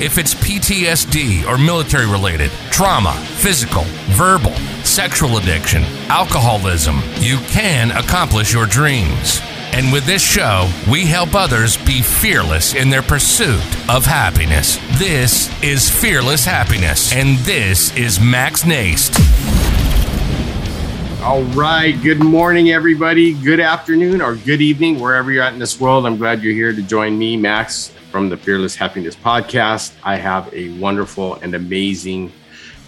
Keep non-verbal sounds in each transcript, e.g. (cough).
If it's PTSD or military related, trauma, physical, verbal, sexual addiction, alcoholism, you can accomplish your dreams. And with this show, we help others be fearless in their pursuit of happiness. This is Fearless Happiness, and this is Max Nast. All right. Good morning, everybody. Good afternoon or good evening, wherever you're at in this world. I'm glad you're here to join me, Max, from the Fearless Happiness Podcast. I have a wonderful and amazing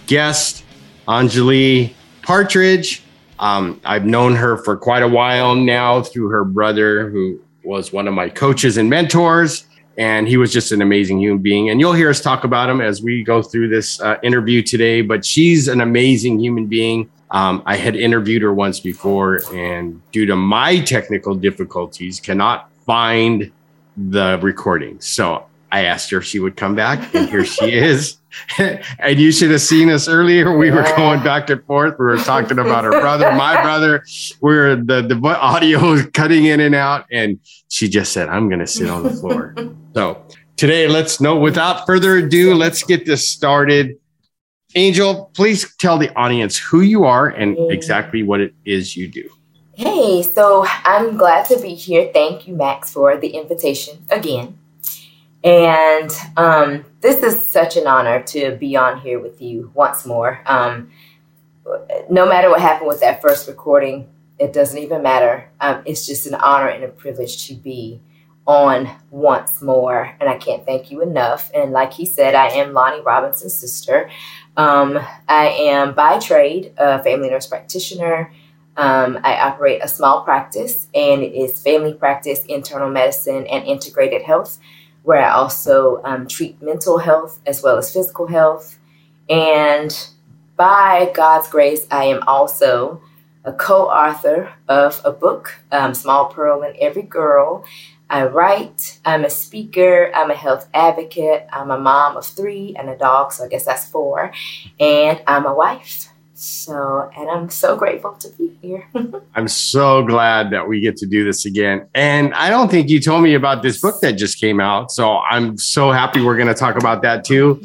guest, Anjali Partridge. Um, I've known her for quite a while now through her brother, who was one of my coaches and mentors. And he was just an amazing human being. And you'll hear us talk about him as we go through this uh, interview today. But she's an amazing human being. Um, I had interviewed her once before, and due to my technical difficulties, cannot find the recording. So I asked her if she would come back, and here she (laughs) is. (laughs) and you should have seen us earlier. We were going back and forth. We were talking about her brother, my (laughs) brother. We are the the audio was cutting in and out, and she just said, "I'm going to sit on the floor." so today, let's know. Without further ado, let's get this started. Angel, please tell the audience who you are and exactly what it is you do. Hey, so I'm glad to be here. Thank you, Max, for the invitation again. And um, this is such an honor to be on here with you once more. Um, no matter what happened with that first recording, it doesn't even matter. Um, it's just an honor and a privilege to be on once more. And I can't thank you enough. And like he said, I am Lonnie Robinson's sister. Um, I am by trade a family nurse practitioner. Um, I operate a small practice, and it is family practice, internal medicine, and integrated health, where I also um, treat mental health as well as physical health. And by God's grace, I am also a co author of a book, um, Small Pearl and Every Girl. I write, I'm a speaker, I'm a health advocate, I'm a mom of three and a dog, so I guess that's four, and I'm a wife. So, and I'm so grateful to be here. (laughs) I'm so glad that we get to do this again. And I don't think you told me about this book that just came out. So I'm so happy we're going to talk about that too.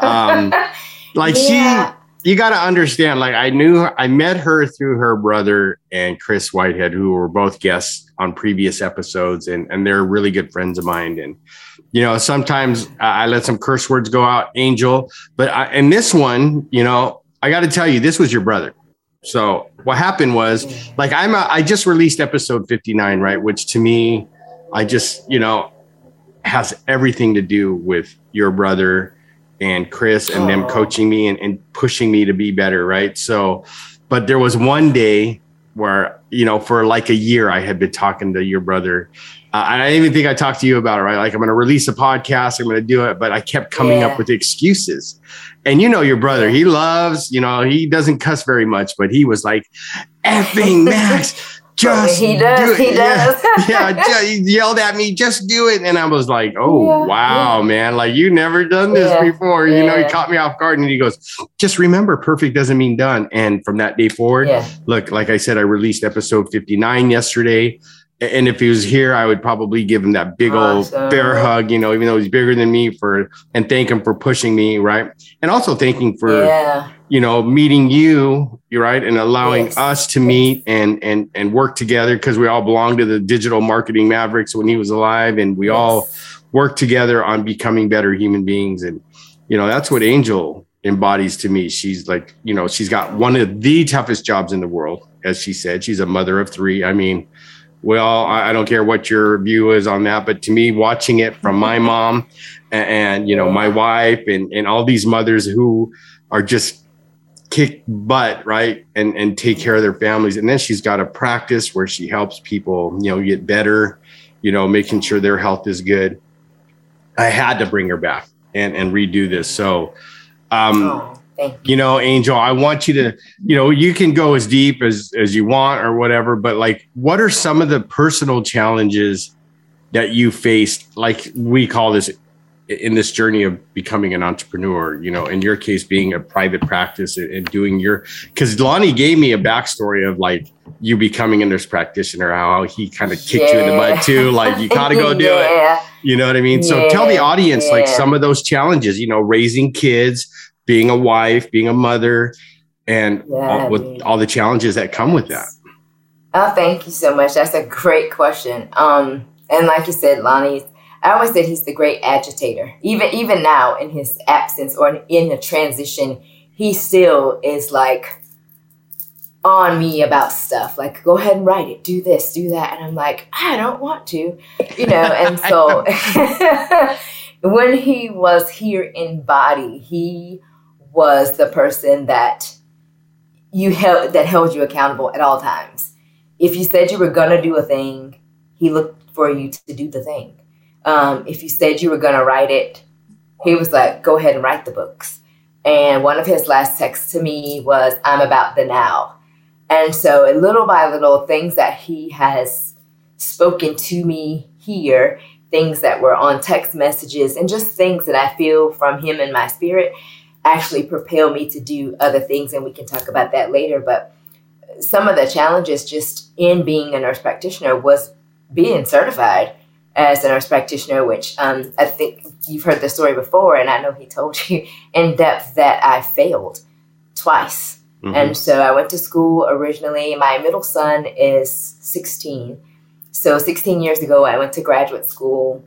Um, (laughs) like yeah. she, you got to understand, like I knew, I met her through her brother and Chris Whitehead, who were both guests on previous episodes, and and they're really good friends of mine. And you know, sometimes I let some curse words go out, Angel, but I, in this one, you know, I got to tell you, this was your brother. So what happened was, like, I'm a, I just released episode 59, right? Which to me, I just you know has everything to do with your brother and Chris and them oh. coaching me and, and pushing me to be better, right? So, but there was one day where you know for like a year I had been talking to your brother. Uh, I didn't even think I talked to you about it, right? Like I'm going to release a podcast, I'm going to do it, but I kept coming yeah. up with excuses. And you know your brother, he loves, you know, he doesn't cuss very much, but he was like, "Effing (laughs) Max, just he does. Do he does. (laughs) Yeah, (laughs) yeah he yelled at me, just do it. And I was like, oh, yeah, wow, yeah. man. Like, you never done this before. You know, he caught me off guard and he goes, just remember, perfect doesn't mean done. And from that day forward, look, like I said, I released episode 59 yesterday. And if he was here, I would probably give him that big awesome. old bear hug, you know, even though he's bigger than me for, and thank him for pushing me. Right. And also thanking for, you know, meeting you, you're right, and allowing yes. us to meet and and and work together because we all belong to the digital marketing mavericks when he was alive, and we yes. all work together on becoming better human beings. And you know, that's what Angel embodies to me. She's like, you know, she's got one of the toughest jobs in the world, as she said. She's a mother of three. I mean, well, I, I don't care what your view is on that, but to me, watching it from my (laughs) mom and, and you know my wife and and all these mothers who are just kick butt, right? And and take care of their families. And then she's got a practice where she helps people, you know, get better, you know, making sure their health is good. I had to bring her back and and redo this. So um Oh, thank you. you know, Angel, I want you to, you know, you can go as deep as as you want or whatever, but like what are some of the personal challenges that you faced like we call this in this journey of becoming an entrepreneur, you know, in your case being a private practice and, doing your cuz Lonnie gave me a backstory of like you becoming a nurse practitioner, how he kind of kicked you in the butt too, like you got to go do it. (laughs) You know what I mean? So tell the Yeah, audience like some of those challenges, you know, raising kids, being a wife, being a mother, and Yeah, all, with dude. all the challenges that come with that. Oh, thank you so much. That's a great question. Um, and like you said, Lonnie, I always said he's the great agitator. Even even now in his absence or in the transition, he still is like on me about stuff. Like, go ahead and write it, do this, do that. And I'm like, I don't want to, you know. (laughs) And so (laughs) when he was here in body, he was the person that you held that held you accountable at all times. If you said you were gonna do a thing, he looked for you to do the thing. Um, if you said you were gonna write it, he was like, "Go ahead and write the books." And one of his last texts to me was, "I'm about the now." And so, little by little, things that he has spoken to me here, things that were on text messages, and just things that I feel from him in my spirit, actually propel me to do other things. And we can talk about that later. But some of the challenges just in being a nurse practitioner was being certified as a nurse practitioner, which um, I think you've heard the story before, and I know he told you (laughs) in depth that I failed twice. Mhm. And so I went to school originally. My middle son is 16. So 16 years ago, I went to graduate school.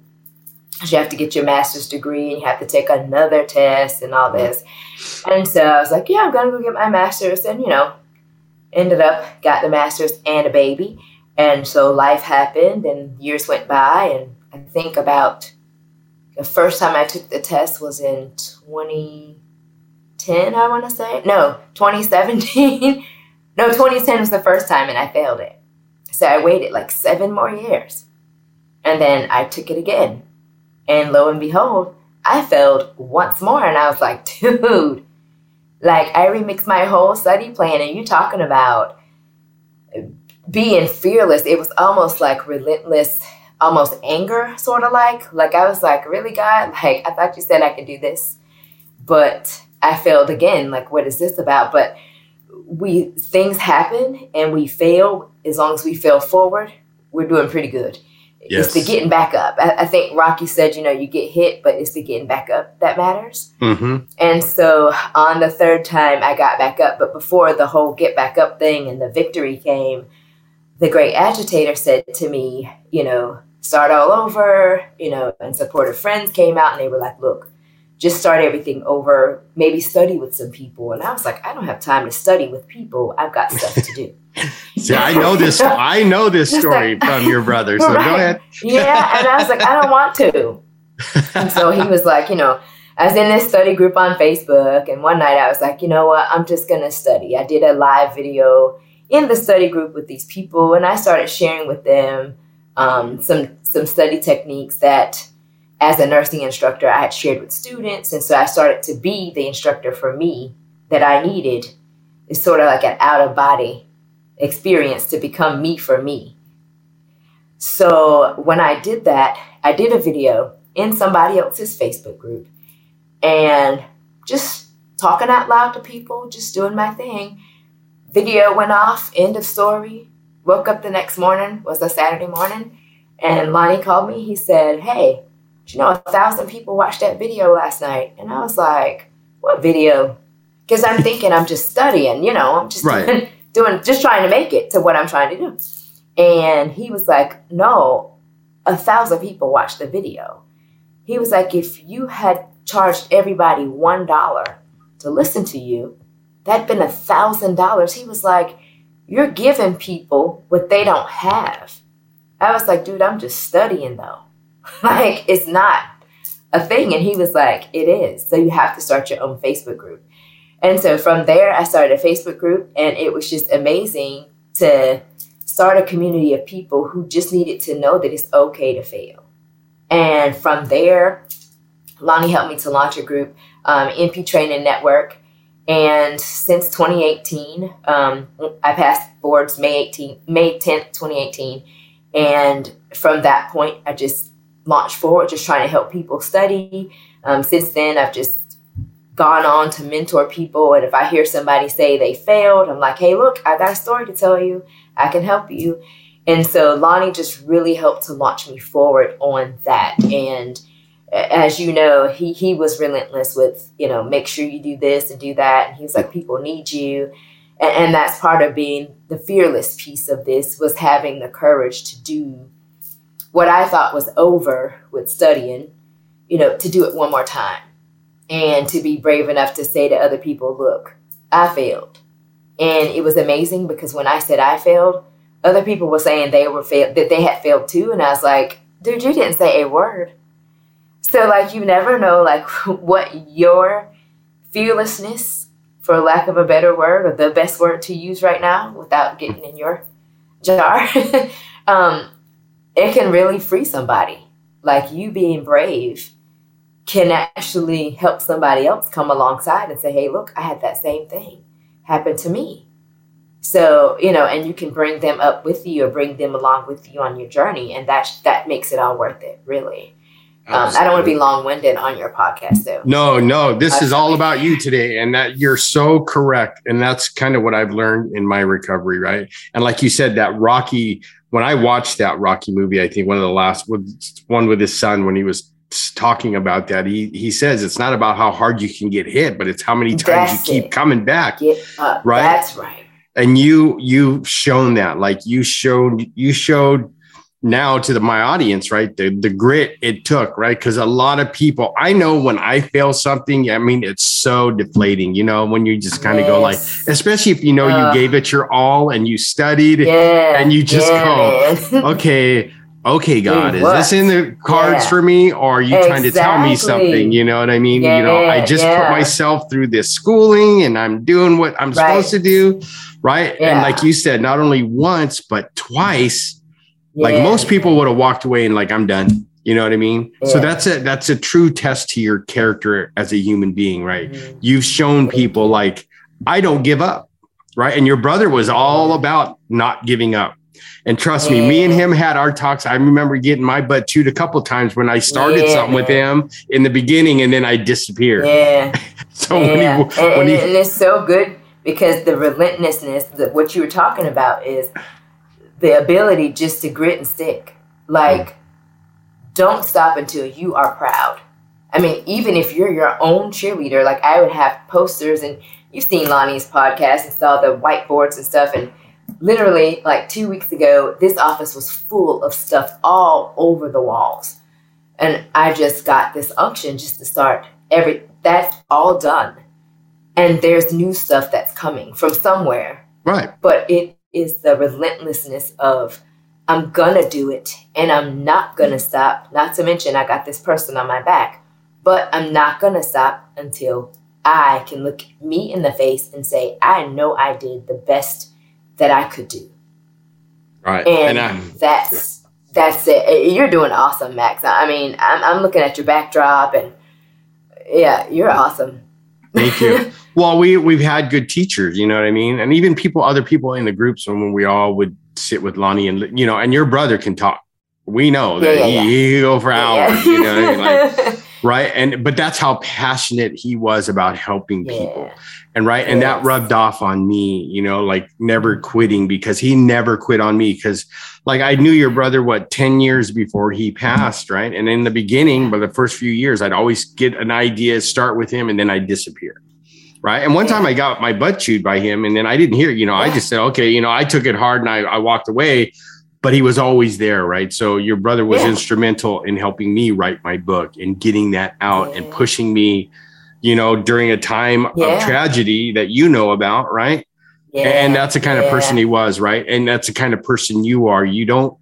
You have to get your master's degree and you have to take another test and all this. And so I was like, yeah, I'm to go get my master's. And, you know, ended up, got the master's and a baby. And so life happened and years went by. And I think about the first time I took the test was in 2010, I want to say. No, 2017. (laughs) no, 2010 was the first time and I failed it. So I waited like seven more years. And then I took it again. And lo and behold, I failed once more. And I was like, dude, like I remixed my whole study plan. And you talking about being fearless. It was almost like relentless, almost anger, sort of like. Like I was like, really, God? Like I thought you said I could do this. But I failed again. Like, what is this about? But we things happen and we fail. As long as we fail forward, we're doing pretty good. It's the getting back up. I, I think Rocky said, you know, you get hit, but it's the getting back up that matters. Mhm. And so on the third time, I got back up. But before the whole get back up thing and the victory came, the great agitator said to me, you know, start all over, you know, and supportive friends came out and they were like, look, just start everything over, maybe study with some people. And I was like, I don't have time to study with people. I've got stuff to do. (laughs) See, I know this. I know this story like- from your brother. So Right. go ahead. yeah. And I was like, I don't want to. And so he was like, you know, I was in this study group on Facebook, and one night I was like, you know what, I'm just gonna study. I did a live video in the study group with these people, and I started sharing with them um, some some study techniques that, as a nursing instructor, I had shared with students, and so I started to be the instructor for me that I needed. It's sort of like an out of body experience to become me for me. So when I did that, I did a video in somebody else's Facebook group and just talking out loud to people, just doing my thing. Video went off, end of story. Woke up the next morning, was a Saturday morning, and Lonnie called me. He said, Hey, you know a thousand people watched that video last night? And I was like, What video? Because I'm thinking I'm just studying, you know, I'm just Right. (laughs) doing, just trying to make it to what I'm trying to do. And he was like, No, a thousand people watched the video. He was like, If you had charged everybody one dollar to listen to you, that'd been a thousand dollars. He was like, You're giving people what they don't have. I was like, dude, I'm just studying though. (laughs) like, it's not a thing. And he was like, it is. So you have to start your own Facebook group. And so from there, I started a Facebook group, and it was just amazing to start a community of people who just needed to know that it's okay to fail. And from there, Lonnie helped me to launch a group, um, NP Training Network. And since 2018, um, I passed boards May 18, May 10th, 2018. And from that point, I just launched forward, just trying to help people study. Um, since then, I've just gone on to mentor people. And if I hear somebody say they failed, I'm like, hey, look, I got a story to tell you. I can help you. And so Lonnie just really helped to launch me forward on that. And as you know, he he was relentless with, you know, make sure you do this and do that. And he was like, people need you. And, and that's part of being the fearless piece of this was having the courage to do what I thought was over with studying, you know, to do it one more time and to be brave enough to say to other people, look, I failed. And it was amazing because when I said I failed, other people were saying they were failed that they had failed too. And I was like, dude, you didn't say a word. So like you never know like (laughs) what your fearlessness, for lack of a better word, or the best word to use right now without getting in your jar, (laughs) um, it can really free somebody. Like you being brave can actually help somebody else come alongside and say, hey, look, I had that same thing happen to me. So, you know, and you can bring them up with you or bring them along with you on your journey. And that, that makes it all worth it, really. Um, I don't want to be long winded on your podcast, though. No, no, this is all about you today. And that you're so correct. And that's kind of what I've learned in my recovery, right? And like you said, that Rocky, when I watched that Rocky movie, I think one of the last one with his son when he was talking about that. He he says it's not about how hard you can get hit, but it's how many times That's you keep coming back. Right. That's right. And you you've shown that. Like you showed you showed now to the, my audience, right? The the grit it took, right? Because a lot of people, I know when I fail something, I mean, it's so deflating, you know, when you just kind of yes. go like, especially if you know uh, you gave it your all and you studied yeah, and you just yeah, go, (laughs) okay, okay, God, is this in the cards yeah. for me? Or are you exactly. trying to tell me something? You know what I mean? Yeah, you know, I just yeah. put myself through this schooling and I'm doing what I'm right. supposed to do. Right. And like you said, not only once, but twice, like most people would have walked away and like, I'm done. You know what I mean? So that's a that's a true test to your character as a human being, right? Mm-hmm. You've shown people like I don't give up, right? And your brother was all about not giving up and trust me, me and him had our talks. I remember getting my butt chewed a couple times when I started yeah, something man. with him in the beginning, and then I disappeared. Yeah. (laughs) so yeah. when he, and, when he, and it's so good because the relentlessness, that what you were talking about, is the ability just to grit and stick. Like, don't stop until you are proud. I mean, even if you're your own cheerleader, like I would have posters, and you've seen Lonnie's podcast and saw the whiteboards and stuff, and literally like two weeks ago, this office was full of stuff all over the walls. And I just got this unction just to start every that's all done. And there's new stuff that's coming from somewhere. Right. But it is the relentlessness of I'm gonna do it and I'm not gonna stop. Not to mention I got this person on my back, but I'm not gonna stop until I can look me in the face and say, I know I did the best that I could do. Right. And, and um, that's that's it. You're doing awesome, Max. I mean, I'm, I'm looking at your backdrop and yeah, you're awesome. Thank you. (laughs) well, we we've had good teachers, you know what I mean, and even people, other people in the groups when we all would sit with Lonnie and you know, and your brother can talk. We know that yeah, he, yeah. he go for hours, you know, I mean? like, (laughs) right? And but that's how passionate he was about helping people and right? And that rubbed off on me you know like never mm-hmm. quitting because he never quit on me because like i knew your brother what 10 years before he passed right? And in the beginning by the first few years i'd always get an idea start with him and then i'd disappear right? And one time i got my butt chewed by him and then i didn't hear you know i just said okay you know i took it hard and i, I walked away but he was always there right so your brother was yeah. instrumental in helping me write my book and getting that out yeah. and pushing me you know, during a time yeah. of tragedy that you know about, right? And that's the kind of person he was, right? And that's the kind of person you are. You don't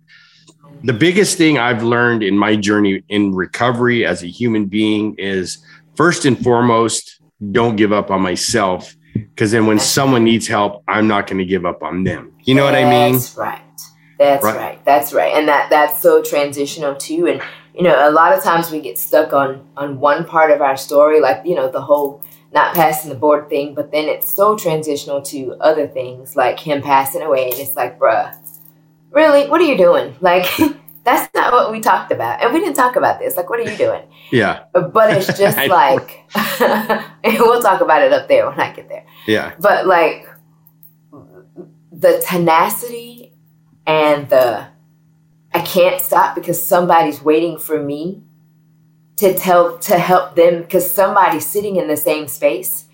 the biggest thing I've learned in my journey in recovery as a human being is first and foremost, don't give up on myself. Because then when someone needs help, I'm not going to give up on them. You know that's what I mean? That's right. That's right. right. That's right. And that that's so transitional too. And you know, a lot of times we get stuck on on one part of our story, like you know, the whole not passing the board thing, but then it's so transitional to other things like him passing away, and it's like, bruh, really, what are you doing? Like. (laughs) that's not what we talked about. And we didn't talk about this. Like, what are you doing? Yeah. But it's (laughs) just like, (laughs) we'll talk about it up there when I get there. Yeah. But like, the tenacity and the, I can't stop because somebody's waiting for me to tell, to help them because somebody's sitting in the same space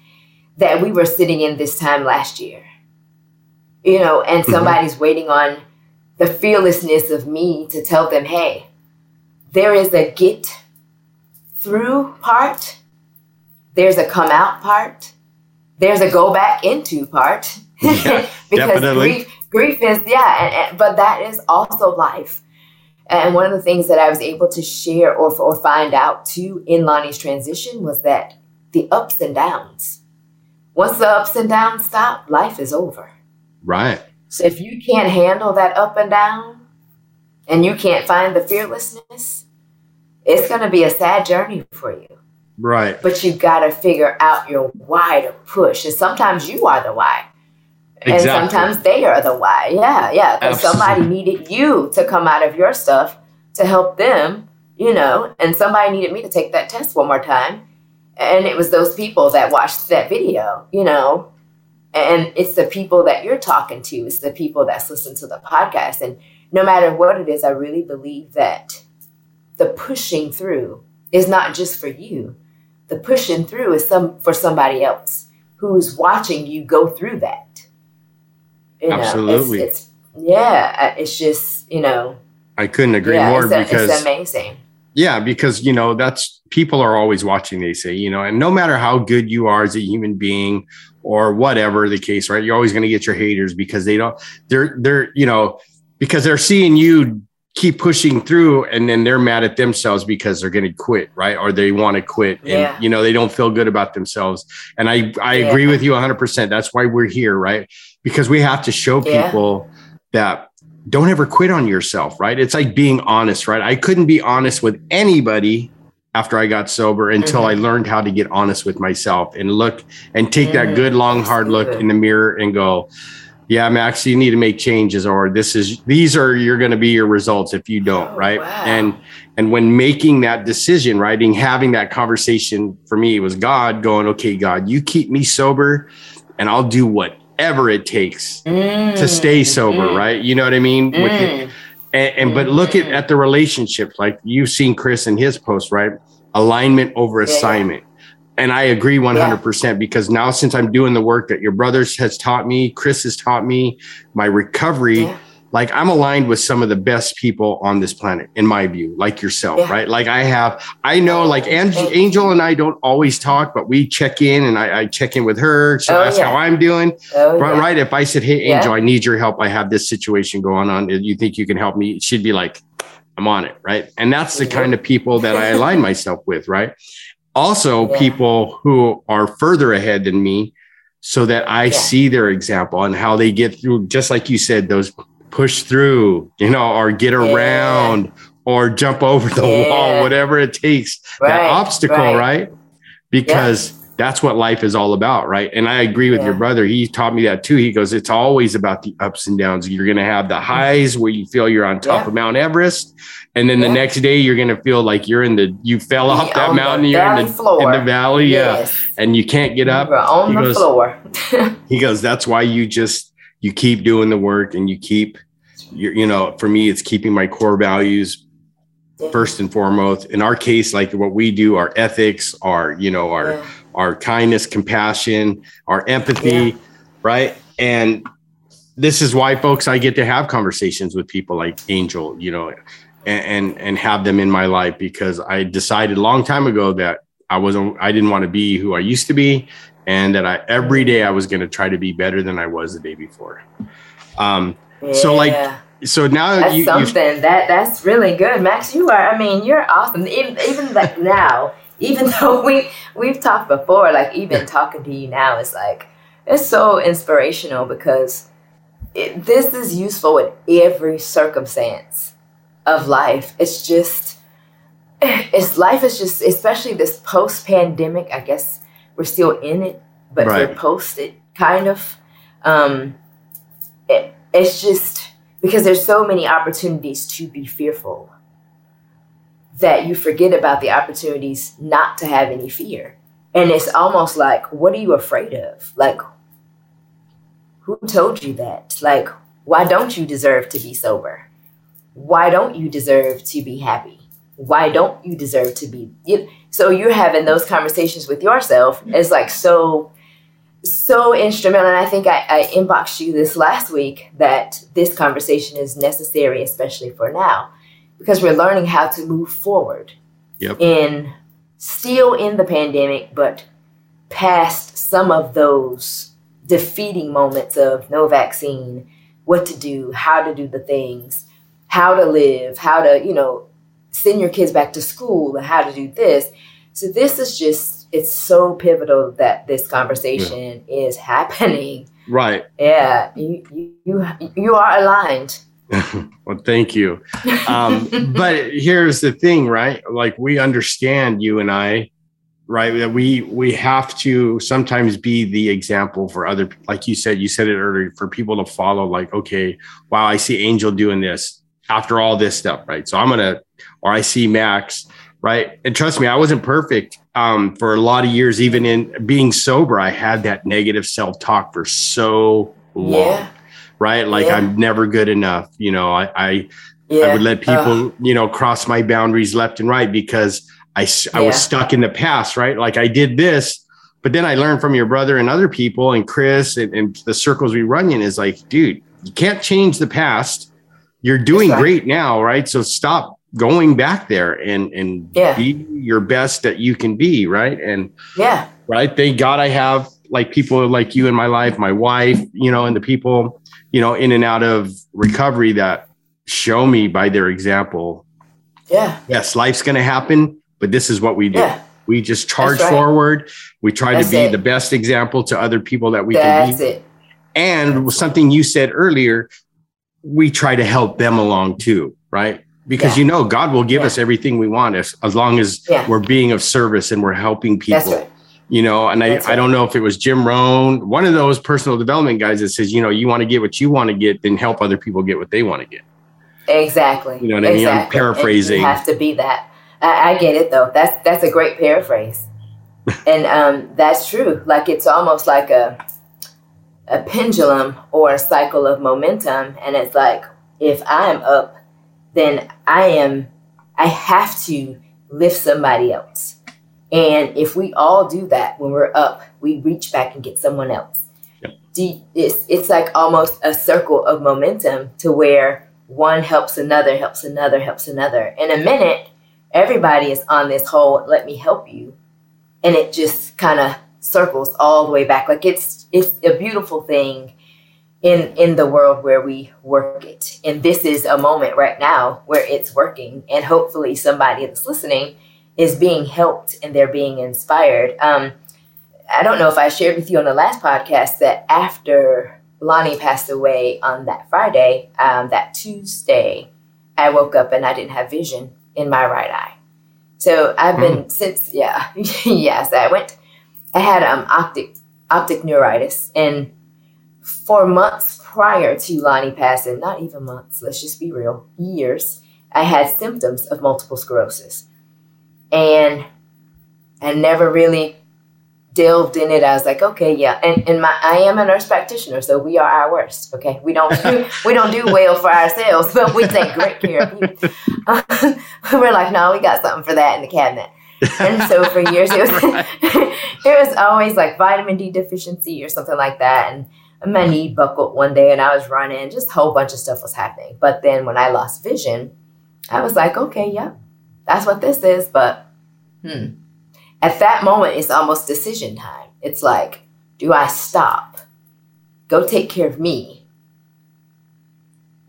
that we were sitting in this time last year. You know, and mm-hmm. somebody's mm-hmm. waiting on, the fearlessness of me to tell them, hey, there is a get through part, there's a come out part, there's a go back into part. (laughs) Yeah, because definitely. grief, grief is, yeah, and, and, but that is also life. And one of the things that I was able to share or, or find out too in Lonnie's transition was that the ups and downs. Once the ups and downs stop, life is over. Right. So if you can't handle that up and down and you can't find the fearlessness, it's going to be a sad journey for you. Right. But you got to figure out your why to push. And sometimes you are the why. Exactly. And sometimes they are the why. Yeah, yeah. Because somebody needed you to come out of your stuff to help them, you know, and somebody needed me to take that test one more time. And it was those people that watched that video, you know, and it's the people that you're talking to, it's the people that's listening to the podcast. And no matter what it is, I really believe that the pushing through is not just for you. The pushing through is some for somebody else who's watching you go through that. You know, Absolutely. It's, it's, yeah, it's just, you know. I couldn't agree yeah, more it's a, because it's amazing. Yeah, because you know, that's people are always watching, they say, you know, and no matter how good you are as a human being or whatever the case, right? You're always going to get your haters because they don't, they're, they're, you know, because they're seeing you keep pushing through and then they're mad at themselves because they're going to quit, right? Or they want to quit and, yeah. you know, they don't feel good about themselves. And I, I yeah. agree with you 100%. That's why we're here, right? Because we have to show people yeah. that don't ever quit on yourself, right? It's like being honest, right? I couldn't be honest with anybody after I got sober until mm-hmm. I learned how to get honest with myself and look and take mm-hmm. that good long hard look in the mirror and go, yeah, Max, you need to make changes or this is these are you're going to be your results if you don't, oh, right? Wow. And and when making that decision, right, and having that conversation for me was God going, okay, God, you keep me sober and I'll do whatever it takes mm. to stay sober, mm. right? You know what I mean? Mm. And, and but look at, at the relationships, like you've seen Chris in his post, right? Alignment over assignment. Yeah, And I agree 100% yeah. because now since I'm doing the work that your brothers has taught me, Chris has taught me, my recovery, yeah like I'm aligned with some of the best people on this planet, in my view, like yourself, yeah. right? Like I have, I know, like Angel, Angel and I don't always talk, but we check in, and I, I check in with her, so oh, yeah. how I'm doing, oh, right, yeah. right? If I said, "Hey, Angel, I need your help. I have this situation going on. You think you can help me?" She'd be like, "I'm on it," right? And that's the mm-hmm. kind of people that I align (laughs) myself with, right? Also, people who are further ahead than me so that I yeah. see their example and how they get through, just like you said, those push through, you know, or get around yeah. or jump over the yeah. wall, whatever it takes, right. that obstacle, right? right? Because yeah. that's what life is all about, right? And I agree with your brother. He taught me that too. He goes, it's always about the ups and downs. You're going to have the mm-hmm. highs where you feel you're on top of Mount Everest. And then the next day you're going to feel like you're in the, you fell off that mountain, you're in the, floor. in the valley. Yes. Yeah. And you can't get up. You're on he the goes, floor. (laughs) he goes, that's why you just, you keep doing the work and you keep you know for me it's keeping my core values first and foremost in our case like what we do our ethics our you know our yeah. our kindness compassion our empathy yeah. right and this is why folks i get to have conversations with people like angel you know and and, and have them in my life because i decided a long time ago that i wasn't i didn't want to be who i used to be and that I every day I was going to try to be better than I was the day before. Um, yeah. So like so now that's you, something you, that that's really good, Max. You are. I mean, you're awesome. Even even like now, even (laughs) though we we've talked before, like even talking to you now is like it's so inspirational because it, this is useful in every circumstance of life. It's just it's life is just especially this post pandemic. I guess we're still in it, but right. we're posted kind of. Um, it, it's just because there's so many opportunities to be fearful that you forget about the opportunities not to have any fear. And it's almost like, what are you afraid of? Like, who told you that? Like, why don't you deserve to be sober? Why don't you deserve to be happy? Why don't you deserve to be? You, so you're having those conversations with yourself. Mm-hmm. It's like so so instrumental. And I think I, I inboxed you this last week that this conversation is necessary, especially for now, because we're learning how to move forward yep. in still in the pandemic, but past some of those defeating moments of no vaccine, what to do, how to do the things, how to live, how to, you know, send your kids back to school and how to do this. So this is just it's so pivotal that this conversation yeah. is happening. Right. Yeah, you you you are aligned. (laughs) well, thank you. Um, (laughs) but here's the thing, right? Like we understand you and I, right? That we we have to sometimes be the example for other. Like you said, you said it earlier for people to follow. Like, okay, wow, I see Angel doing this after all this stuff, right? So I'm gonna, or I see Max right? And trust me, I wasn't perfect um, for a lot of years. Even in being sober, I had that negative self talk for so long, yeah. right? Like yeah. I'm never good enough. You know, I I, yeah. I would let people uh. you know cross my boundaries left and right because I I was stuck in the past, right? Like I did this. But then I learned from your brother and other people and Chris and, and the circles we run in is like, dude, you can't change the past. You're doing great now, right? So stop going back there and and yeah. be your best that you can be right and yeah right thank god i have like people like you in my life my wife you know and the people you know in and out of recovery that show me by their example yeah yes life's going to happen but this is what we do yeah. we just charge right. forward we try That's to be it. the best example to other people that we That's can be it. and something you said earlier we try to help them along too right because yeah. you know God will give yeah. us everything we want as, as long as yeah. we're being of service and we're helping people. Right. You know, and I, right. I don't know if it was Jim Rohn, one of those personal development guys that says, you know, you want to get what you want to get, then help other people get what they want to get. Exactly. You know what I mean? I'm paraphrasing. It has to be that. I, I, get it though. That's that's a great paraphrase, (laughs) and um, that's true. Like it's almost like a a pendulum or a cycle of momentum, and it's like if I'm up then I am, I have to lift somebody else. And if we all do that when we're up, we reach back and get someone else. Yep. It's, it's like almost a circle of momentum to where one helps another, helps another, helps another. In a minute, everybody is on this whole let me help you. And it just kind of circles all the way back. Like it's it's a beautiful thing in in the world where we work it. And this is a moment right now where it's working. And hopefully somebody that's listening is being helped and they're being inspired. Um, i don't know if i shared with you on the last podcast that after lonnie passed away on that friday um, that tuesday i woke up and i didn't have vision in my right eye. So i've been mm. since yeah (laughs) yes i went i had um optic optic neuritis and for months prior to Lonnie passing, not even months, let's just be real, years, I had symptoms of multiple sclerosis. And I never really delved in it. I was like, okay, yeah. And, and my I am a nurse practitioner, so we are our worst. Okay. We don't do, (laughs) we don't do well for ourselves, but we take great care of you. (laughs) we're like, no, we got something for that in the cabinet. And so for years it was (laughs) it was always like vitamin D deficiency or something like that. And my knee buckled one day and I was running, just a whole bunch of stuff was happening. But then when I lost vision, I was like, okay, yeah, that's what this is. But hmm. At that moment, it's almost decision time. It's like, do I stop, go take care of me,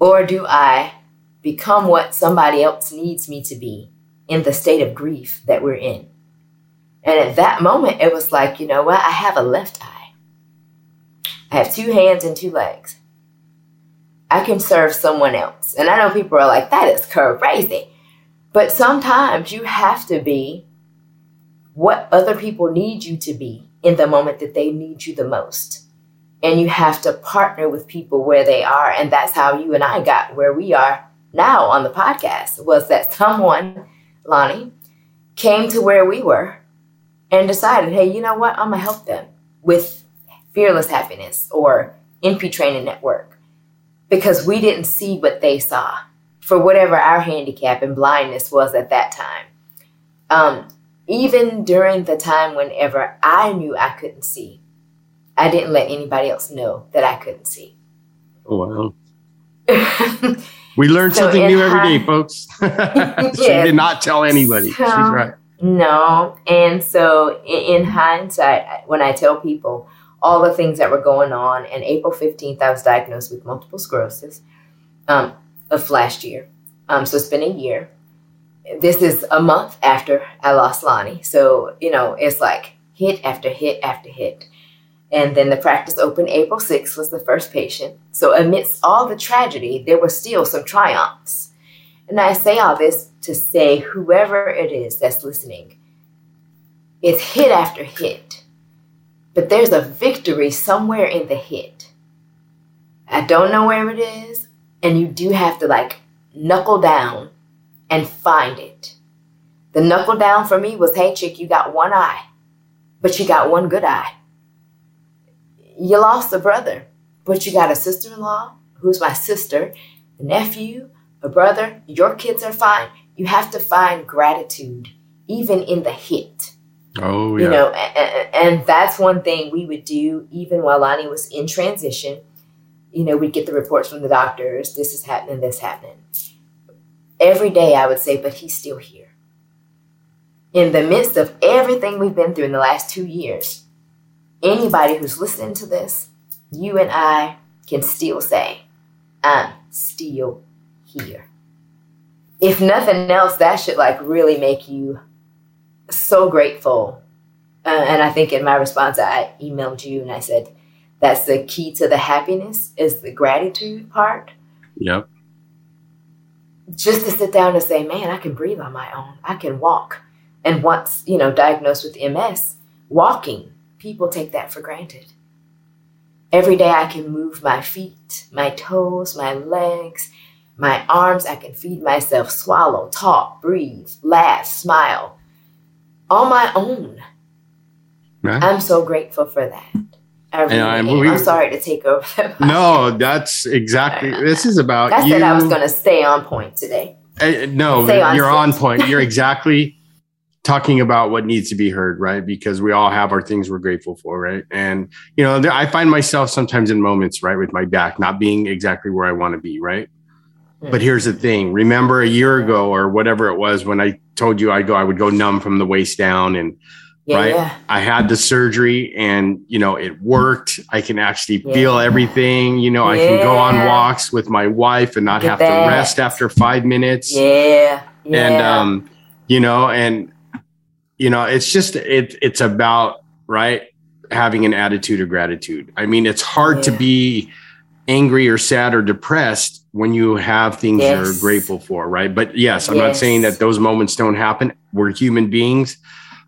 Or do I become what somebody else needs me to be in the state of grief that we're in? And at that moment, it was like, you know what? I have a left eye. I have two hands and two legs. I can serve someone else. And I know people are like, that is crazy. But sometimes you have to be what other people need you to be in the moment that they need you the most. And you have to partner with people where they are. And that's how you and I got where we are now on the podcast was that someone, Lonnie, came to where we were and decided, hey, you know what? I'm going to help them with Fearless Happiness or NP Training Network because we didn't see what they saw for whatever our handicap and blindness was at that time. Um, even during the time whenever I knew I couldn't see, I didn't let anybody else know that I couldn't see. Oh, wow. (laughs) we learn so something new every day, folks. (laughs) (laughs) she yes. did not tell anybody. So, She's right. No. And so, in, in hindsight, when I tell people all the things that were going on, and April 15th, I was diagnosed with multiple sclerosis. Um, of last year. Um, so it's been a year. This is a month after I lost Lonnie. So, you know, it's like hit after hit after hit. And then the practice opened April 6th was the first patient. So amidst all the tragedy, there were still some triumphs. And I say all this to say whoever it is that's listening, it's hit after hit. But there's a victory somewhere in the hit. I don't know where it is and you do have to like knuckle down and find it. The knuckle down for me was hey, chick, you got one eye, but you got one good eye. You lost a brother, but you got a sister in law who's my sister, a nephew, a brother. Your kids are fine. You have to find gratitude even in the hit. Oh, yeah. You know, and, and that's one thing we would do even while Lonnie was in transition you know, we'd get the reports from the doctors, this is happening, this happening. Every day I would say, but he's still here. In the midst of everything we've been through in the last two years, anybody who's listening to this, you and I can still say, I'm still here. If nothing else, that should like really make you so grateful. Uh, and I think in my response, I emailed you and I said, that's the key to the happiness is the gratitude part. Yep. Just to sit down and say, man, I can breathe on my own. I can walk. And once, you know, diagnosed with MS, walking, people take that for granted. Every day I can move my feet, my toes, my legs, my arms. I can feed myself, swallow, talk, breathe, laugh, smile on my own. Right. I'm so grateful for that. I'm, we, I'm sorry to take over. (laughs) no, that's exactly. This is about. I you. said I was going to stay on point today. Uh, no, on you're on point. You're (laughs) exactly talking about what needs to be heard, right? Because we all have our things we're grateful for, right? And you know, I find myself sometimes in moments, right, with my back not being exactly where I want to be, right? But here's the thing. Remember a year ago or whatever it was when I told you I go, I would go numb from the waist down and yeah, right? Yeah. I had the surgery and, you know, it worked. I can actually yeah. feel everything. You know, I can go on walks with my wife and not have that. to rest after five minutes. Yeah. And, um, you know, and, you know, it's just, it, it's about, right, having an attitude of gratitude. I mean, it's hard to be angry or sad or depressed when you have things yes. you're grateful for, right? But yes, I'm yes. not saying that those moments don't happen. We're human beings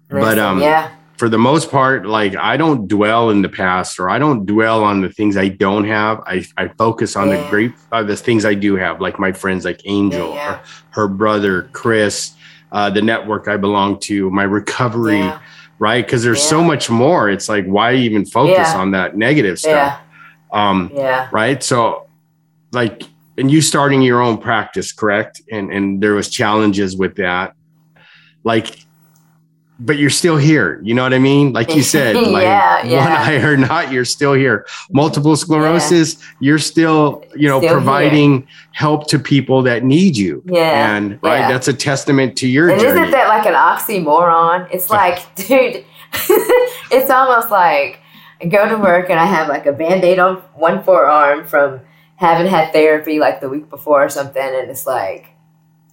but um, yeah. For the most part, like I don't dwell in the past or I don't dwell on the things I don't have. I, I focus on yeah. the great uh, the things I do have, like my friends, like Angel, yeah, yeah. Her, brother Chris, uh, the network I belong to, my recovery, right? Because there's so much more. It's like why even focus on that negative stuff? Um, yeah. Right. So, like, and you starting your own practice, correct? And and there was challenges with that. Like but you're still here. You know what I mean? Like you said, (laughs) like yeah, (laughs) yeah. one eye or not, you're still here. Multiple sclerosis, yeah. you're still, you know, still providing here. help to people that need you. Yeah. And right, that's a testament to your and journey. Isn't that like an oxymoron? It's like, (laughs) dude, it's almost like I go to work and I have like a band-aid on one forearm from haven't had therapy like the week before or something, and it's like,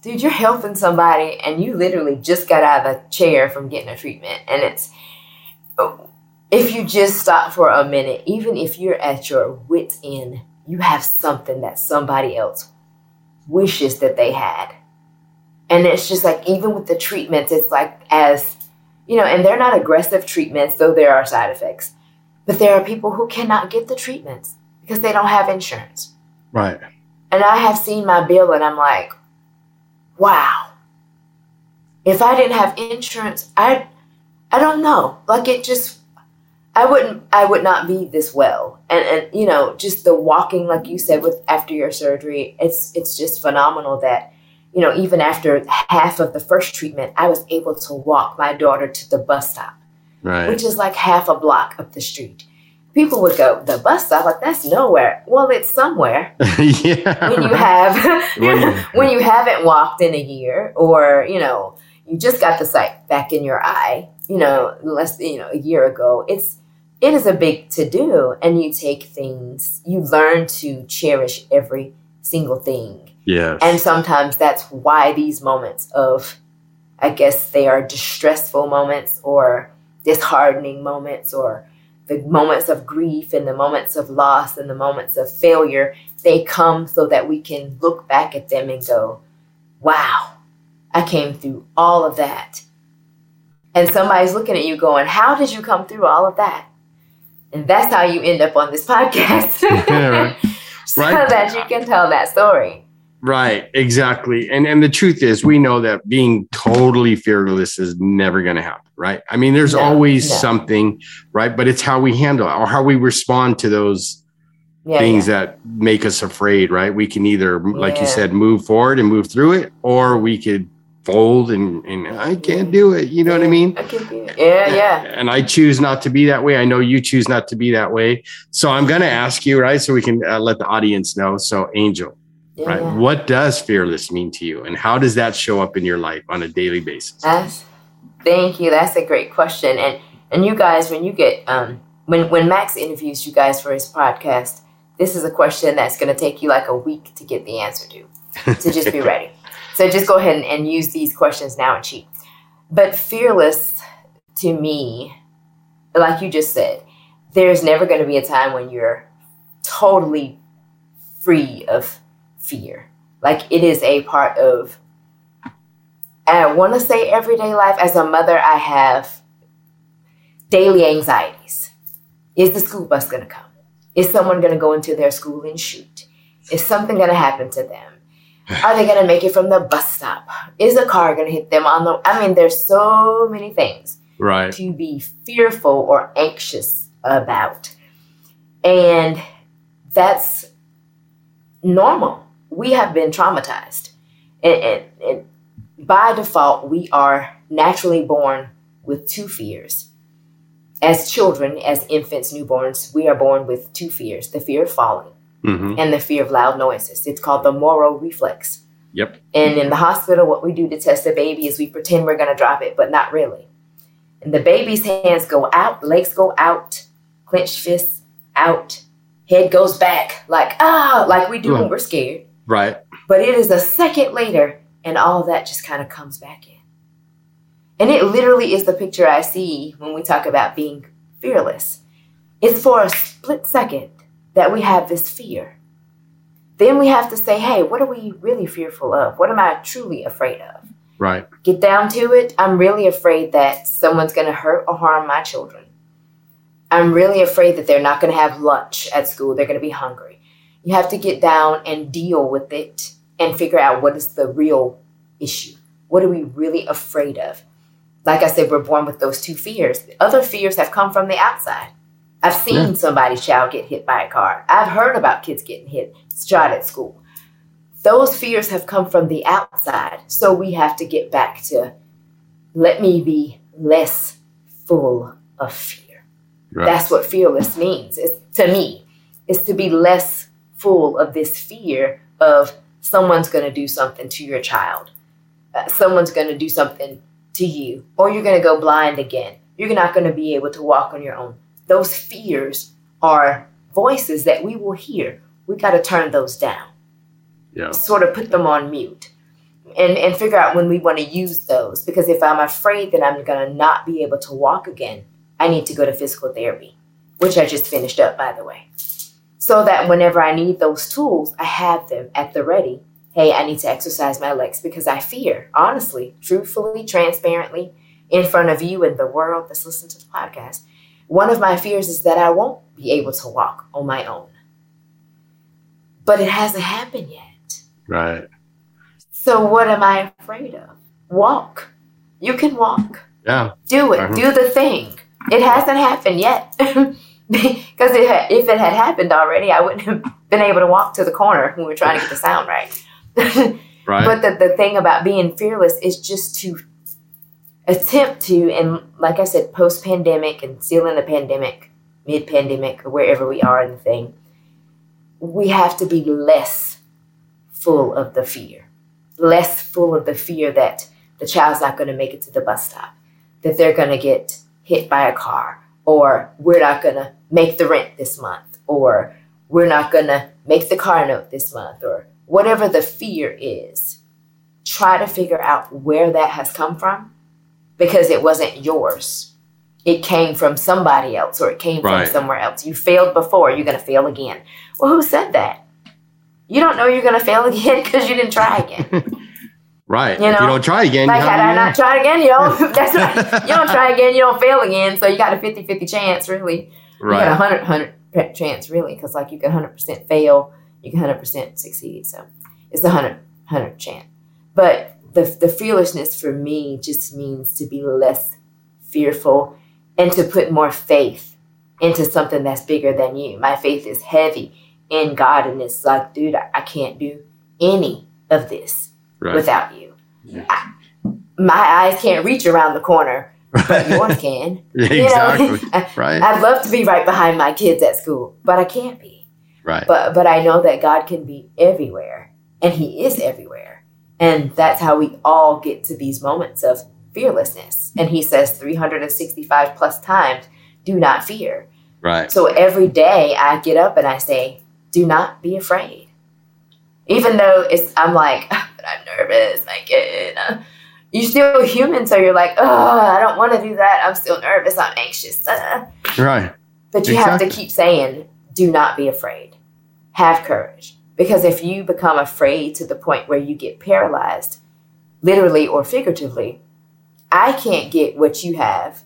dude, you're helping somebody, and you literally just got out of a chair from getting a treatment, and it's oh, if you just stop for a minute, even if you're at your wits end, you have something that somebody else wishes that they had. And it's just like, even with the treatments, it's like, as you know, and they're not aggressive treatments, though there are side effects. But there are people who cannot get the treatments because they don't have insurance. Right. And I have seen my bill and I'm like, wow. If I didn't have insurance, I I don't know. Like it just I wouldn't I would not be this well. And and you know, just the walking like you said with after your surgery, it's it's just phenomenal that you know, even after half of the first treatment, I was able to walk my daughter to the bus stop. Right. Which is like half a block up the street. People would go, the bus stop, like that's nowhere. Well, it's somewhere. (laughs) yeah. When you have (laughs) when you (laughs) haven't walked in a year or, you know, you just got the sight back in your eye, you know, less you know, a year ago. It's it is a big to do and you take things you learn to cherish every single thing yes and sometimes that's why these moments of i guess they are distressful moments or disheartening moments or the moments of grief and the moments of loss and the moments of failure they come so that we can look back at them and go wow i came through all of that and somebody's looking at you going how did you come through all of that and that's how you end up on this podcast. (laughs) (laughs) right. so right. that you can tell that story. Right, exactly. And and the truth is we know that being totally fearless is never going to happen, right? I mean there's no, always no. something, right? But it's how we handle it or how we respond to those yeah, things yeah. that make us afraid, right? We can either like yeah. you said move forward and move through it or we could fold and and I can't do it. You know what I mean? I can do it. Yeah, yeah. And I choose not to be that way. I know you choose not to be that way. So I'm going to ask you, right? So we can uh, let the audience know. So Angel, yeah, right? What does fearless mean to you, and how does that show up in your life on a daily basis? That's, thank you. That's a great question. And and you guys, when you get um when when Max interviews you guys for his podcast, this is a question that's going to take you like a week to get the answer to. So just be (laughs) ready. So just go ahead and, and use these questions now and cheat. But fearless to me, like you just said, there's never going to be a time when you're totally free of fear. Like it is a part of, I want to say everyday life. As a mother, I have daily anxieties. Is the school bus going to come? Is someone going to go into their school and shoot? Is something going to happen to them? Are they gonna make it from the bus stop? Is a car gonna hit them on the? I mean, there's so many things right to be fearful or anxious about, and that's normal. We have been traumatized, and, and, and by default, we are naturally born with two fears. As children, as infants, newborns, we are born with two fears: the fear of falling mm-hmm. and the fear of loud noises. It's called the Moro reflex. Yep. And in the hospital, what we do to test the baby is we pretend we're going to drop it, but not really. And the baby's hands go out, legs go out, clenched fists out, head goes back, like, ah, like we do when we're scared. Right. But it is a second later, and all that just kind of comes back in. And it literally is the picture I see when we talk about being fearless. It's for a split second that we have this fear. Then we have to say, hey, what are we really fearful of? What am I truly afraid of? Right. Get down to it. I'm really afraid that someone's going to hurt or harm my children. I'm really afraid that they're not going to have lunch at school. They're going to be hungry. You have to get down and deal with it and figure out what is the real issue. What are we really afraid of? Like I said, we're born with those two fears. The other fears have come from the outside. I've seen yeah. somebody's child get hit by a car. I've heard about kids getting hit, shot at school. Those fears have come from the outside. So we have to get back to let me be less full of fear. Right. That's what fearless means. It's, to me, is to be less full of this fear of someone's going to do something to your child. Uh, someone's going to do something to you, or you're going to go blind again. You're not going to be able to walk on your own those fears are voices that we will hear. we got to turn those down. Yeah. Sort of put them on mute. And, and figure out when we want to use those because if I'm afraid that I'm going to not be able to walk again, I need to go to physical therapy, which I just finished up, by the way. So that whenever I need those tools, I have them at the ready. Hey, I need to exercise my legs because I fear, honestly, truthfully, transparently, in front of you and the world that's listening to the podcast, one of my fears is that I won't be able to walk on my own. But it hasn't happened yet. Right. So what am I afraid of? Walk. You can walk. Yeah. Do it. Uh-huh. Do the thing. It hasn't happened yet. (laughs) (laughs) because it if it had happened already, I wouldn't have been able to walk to the corner when we were trying to get the sound right. (laughs) Right. But the, the thing about being fearless is just to attempt to, and like I said, post pandemic and still in the pandemic, mid pandemic, or wherever we are in the thing, we have to be less full of the fear, less full of the fear that the child's not going to make it to the bus stop, that they're going to get hit by a car, or we're not going to make the rent this month, or we're not going to make the car note this month, or whatever the fear is. Try to figure out where that has come from because it wasn't yours. It came from somebody else or it came Right. from somewhere else. You failed before, you're going to fail again. Well, who said that? You don't know you're going to fail (laughs) again because you didn't try again. (laughs) right. you if you don't try again, like, you had I not tried again, you don't, (laughs) that's right. You don't try again, you don't fail again. So you got a 50 50 chance, really. You got a Right. 100 100 chance, really, because like you can 100% fail, you can 100% succeed. So it's the 100 100 chance. But the, the fearlessness for me just means to be less fearful and to put more faith into something that's bigger than you. My faith is heavy in God, and it's like, dude, I, I can't do any of this Right. without you. Yeah. I- my eyes can't reach around the corner, but yours can. (laughs) You know? (laughs) right. I'd love to be right behind my kids at school, but I can't be. right. But but I know that God can be everywhere, and He is everywhere, and that's how we all get to these moments of fearlessness. And He says 365 plus times, "Do not fear." right. So every day I get up and I say, "Do not be afraid," even though it's I'm like, but (laughs) I'm nervous. I get. Uh, you're still human, so you're like, oh, I don't want to do that. I'm still nervous. I'm anxious. Uh. Right. But you have to keep saying, do not be afraid. Have courage. Because if you become afraid to the point where you get paralyzed, literally or figuratively, I can't get what you have.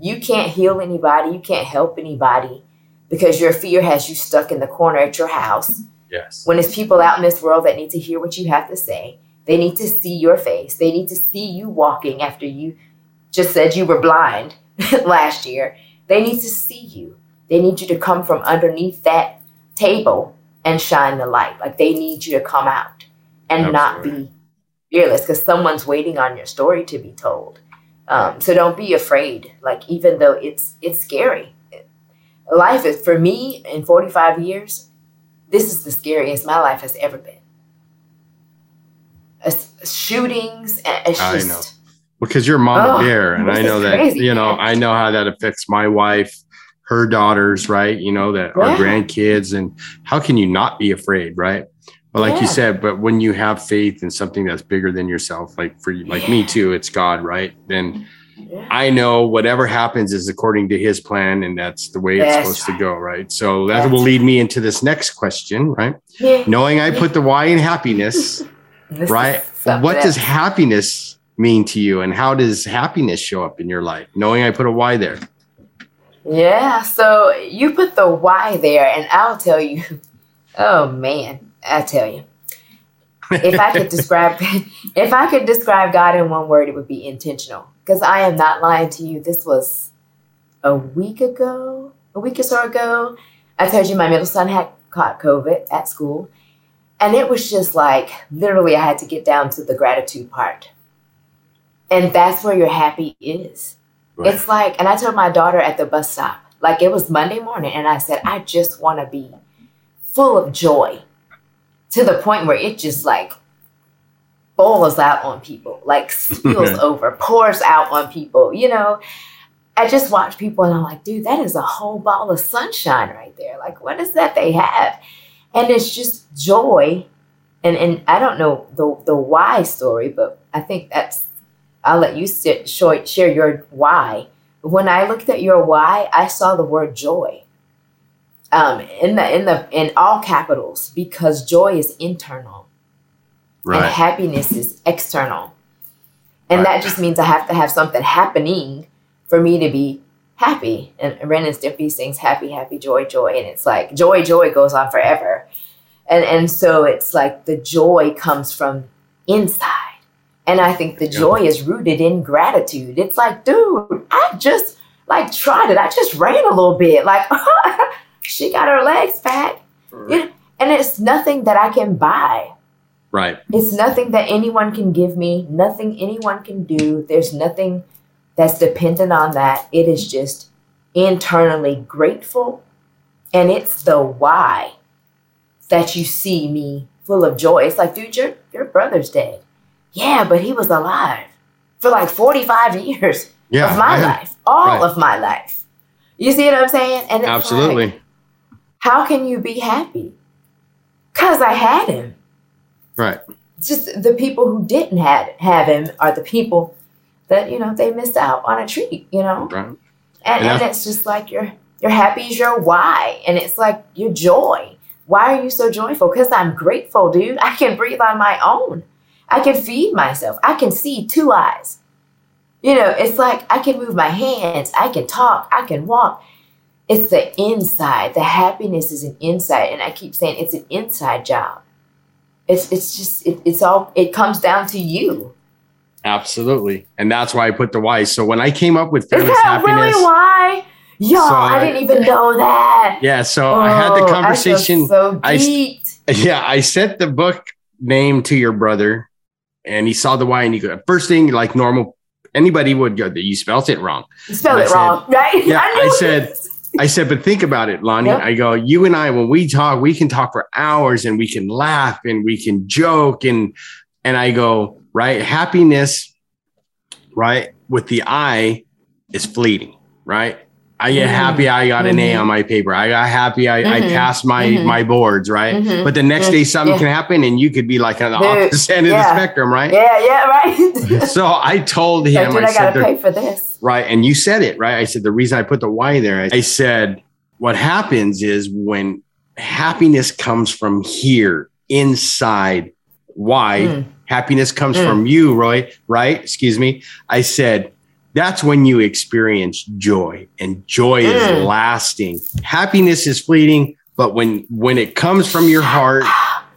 You can't heal anybody. You can't help anybody because your fear has you stuck in the corner at your house. Yes. When there's people out in this world that need to hear what you have to say, they need to see your face. They need to see you walking after you just said you were blind (laughs) last year. They need to see you. They need you to come from underneath that table and shine the light. Like they need you to come out and not be fearless because someone's waiting on your story to be told. Um, so don't be afraid. Like even though it's it's scary, life is for me in 45 years. This is the scariest my life has ever been. Shootings, it's I just know. Because you're mama Oh, bear, and I know that crazy, you know man. I know how that affects my wife, her daughters, right? You know that our Yeah. grandkids, and how can you not be afraid, right? But like you said, but when you have faith in something that's bigger than yourself, like for you, like me too, it's God, right? Then Yeah. I know whatever happens is according to His plan, and that's the way it's That's supposed to go, right? So that That's will lead me into this next question, right? Yeah. Knowing I put the Y in happiness, (laughs) This right? What does happiness mean to you, and how does happiness show up in your life? Knowing I put a Y there. Yeah, so you put the why there, and I'll tell you. (laughs) Oh man, I tell you. If I could (laughs) describe, (laughs) if I could describe God in one word, it would be intentional. Because I am not lying to you. This was a week ago, a week or so ago. I told you my middle son had caught COVID at school, and it was just like literally I had to get down to the gratitude part, and that's where your happy is. It's like, and I told my daughter at the bus stop, like it was Monday morning, and I said, I just want to be full of joy to the point where it just like boils out on people, like spills (laughs) over, pours out on people, you know. I just watch people and I'm like, dude, that is a whole ball of sunshine right there. Like, what is that they have? And it's just joy. And and I don't know the the why story, but I think that's I'll let you sit, share your why. When I looked at your why, I saw the word joy um, in the in the in all capitals because joy is internal right. and happiness is external, and right. that just means I have to have something happening for me to be happy. And Ren and Stimpy sings happy, happy, joy, joy, and it's like joy, joy goes on forever, and and so it's like the joy comes from inside. And I think the joy is rooted in gratitude. It's like, dude, I just like tried it. I just ran a little bit. Like (laughs) she got her legs back. Right. and it's nothing that I can buy. Right. It's nothing that anyone can give me, nothing anyone can do. There's nothing that's dependent on that. It is just internally grateful. And it's the why that you see me full of joy. It's like, dude, your, your brother's dead. Yeah, but he was alive for like 45 years yeah, of my life, all right. of my life. You see what I'm saying? And absolutely. Like, how can you be happy? Because I had him. Right. It's just the people who didn't have, have him are the people that, you know, they missed out on a treat, you know? Right. And, and it's just like your your happy is your why. And it's like your joy. Why are you so joyful? Because I'm grateful, dude. I can breathe on my own. I can feed myself. I can see two eyes. You know, it's like I can move my hands. I can talk. I can walk. It's the inside. The happiness is an inside. And I keep saying it's an inside job. It's it's just it, it's all it comes down to you. Absolutely. And that's why I put the why. So when I came up with fearless is that happiness, really why? Yo, so I, I, didn't even know that. Yeah, so oh, I had the oh, conversation. I so I, (laughs) yeah, I sent the book name to your brother, and he saw the why, and he go first thing like normal anybody would go. You spelled it wrong. You spelled it said, wrong, (laughs) right? Yeah, (laughs) I, I said. I said, but think about it, Lonnie. Yep. I go, you and I, when we talk, we can talk for hours and we can laugh and we can joke. And, and I go, right? Happiness, right? With the I is fleeting, right? I get mm-hmm. happy I got an A mm-hmm. on my paper. I got happy I, mm-hmm. I passed my mm-hmm. my boards, right? Mm-hmm. But the next day something yeah. can happen and you could be like on the opposite (laughs) end yeah. of the spectrum, right? Yeah, yeah, right. (laughs) so I told him I, I gotta pay for this. Right. And you said it, right? I said the reason I put the Y there, I said what happens is when happiness comes from here inside, why mm. Happiness comes mm. from you, Roy, right? Excuse me. I said that's when you experience joy and joy mm. is lasting happiness is fleeting but when when it comes from your heart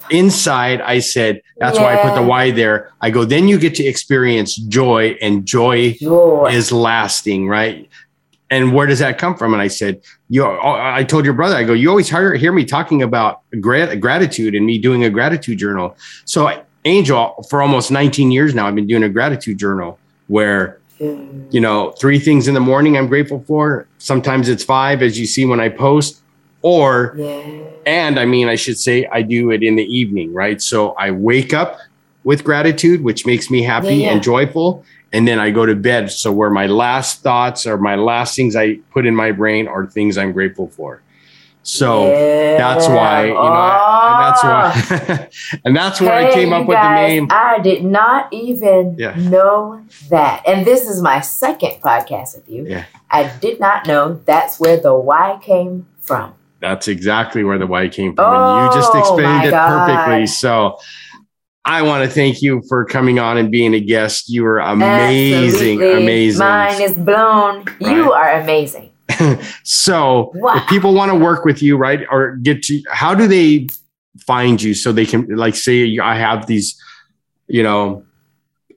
inside i said that's yeah. why i put the why there i go then you get to experience joy and joy, joy, is lasting right and where does that come from and i said you i told your brother i go you always hear, hear me talking about grat- gratitude and me doing a gratitude journal so angel for almost 19 years now i've been doing a gratitude journal where you know, three things in the morning I'm grateful for. Sometimes it's five, as you see when I post. Or, yeah. and I mean, I should say, I do it in the evening, right? So I wake up with gratitude, which makes me happy yeah, yeah. and joyful. And then I go to bed. So, where my last thoughts or my last things I put in my brain are things I'm grateful for. So yeah. that's why, you know, oh. that's why, ah. (laughs) and that's where hey, I came up with guys, the name. I did not even yeah. know that. And this is my second podcast with you. Yeah. I did not know that's where the why came from. That's exactly where the why came from. Oh, and you just oh explained it God. perfectly. So I want to thank you for coming on and being a guest. You were amazing, Absolutely. amazing. Mine is blown. Right. You are amazing. (laughs) so wow. if people want to work with you, right, or get to, how do they find you so they can like say I have these, you know,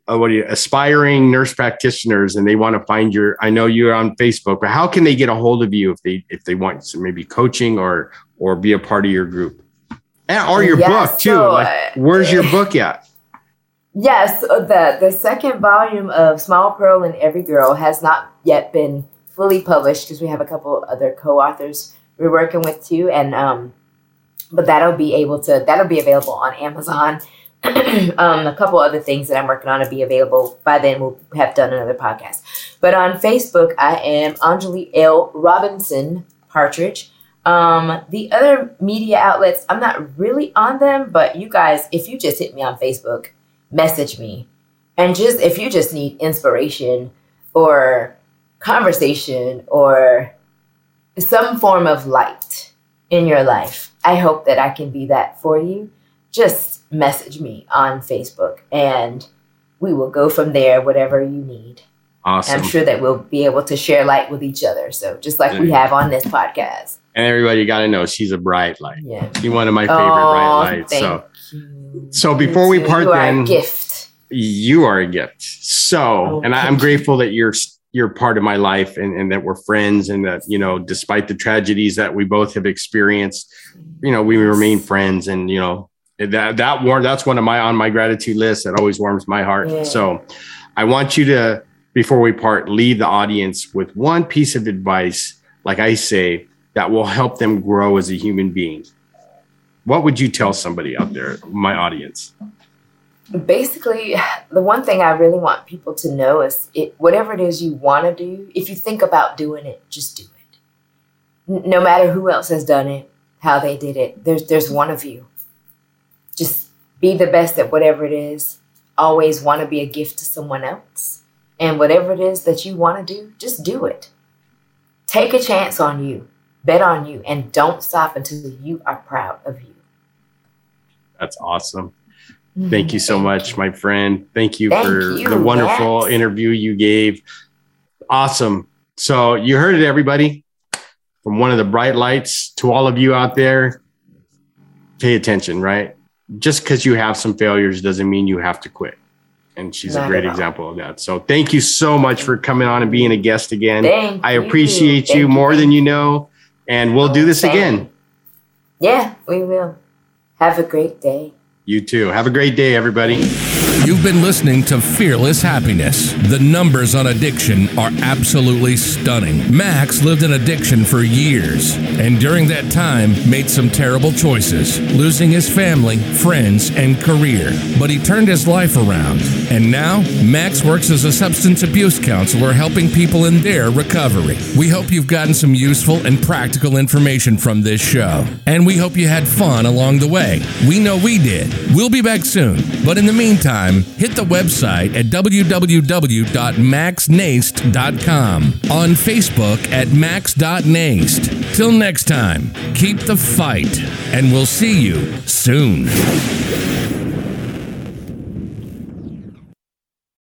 uh, what are you aspiring nurse practitioners and they want to find your I know you're on Facebook, but how can they get a hold of you if they if they want some maybe coaching or or be a part of your group? And, or your yes, book too. So, like where's your book at? Yes, the the second volume of Small Pearl and Every Girl has not yet been fully published because we have a couple other co-authors we're working with too, and um, but that'll be able to that'll be available on Amazon. (clears throat) um, a couple other things that I'm working on to be available by then. We'll have done another podcast. But on Facebook, I am Anjali L. Robinson Partridge. Um, the other media outlets, I'm not really on them, but you guys, if you just hit me on Facebook, message me. And just if you just need inspiration or conversation or some form of light in your life, I hope that I can be that for you. Just message me on Facebook and we will go from there, whatever you need. Awesome. I'm sure that we'll be able to share light with each other. So just like we have on this podcast. And everybody got to know she's a bright light. Yeah. She's one of my favorite Oh, bright lights. thank So, you. so before we You part, are then a gift. you are a gift. So, Oh, and I'm you. grateful that you're you're part of my life and, and that we're friends and that you know, despite the tragedies that we both have experienced, you know, we remain friends and you know that that warm that's one of my on my gratitude list that always warms my heart. Yeah. So, I want you to before we part, leave the audience with one piece of advice, like I say, that will help them grow as a human being. What would you tell somebody out there, my audience? Basically the one thing i really want people to know is it whatever it is you want to do if you think about doing it just do it. No matter who else has done it how they did it there's there's one of you. Just be the best at whatever it is. Always want to be a gift to someone else. And whatever it is that you want to do just do it. Take a chance on you. Bet on you. And don't stop until you are proud of you. That's awesome. Mm-hmm. Thank you so much, my friend. Thank you Thank for you, the wonderful Max. interview you gave. Awesome. So you heard it, everybody. From one of the bright lights to all of you out there, pay attention, right? Just because you have some failures doesn't mean you have to quit. And she's a great example of that. So thank you so much for coming on and being a guest again. Thank I appreciate Thank you more than you know. And we'll do this again. Yeah, we will. Have a great day. You too. Have a great day, everybody. You've been listening to Fearless Happiness. The numbers on addiction are absolutely stunning. Max lived in addiction for years, and during that time, made some terrible choices, losing his family, friends, and career. But he turned his life around, and now Max works as a substance abuse counselor helping people in their recovery. We hope you've gotten some useful and practical information from this show, and we hope you had fun along the way. We know we did. We'll be back soon, but in the meantime, hit the website at www.maxnaste.com, on Facebook at max.naste. Till next time, keep the fight, and we'll see you soon.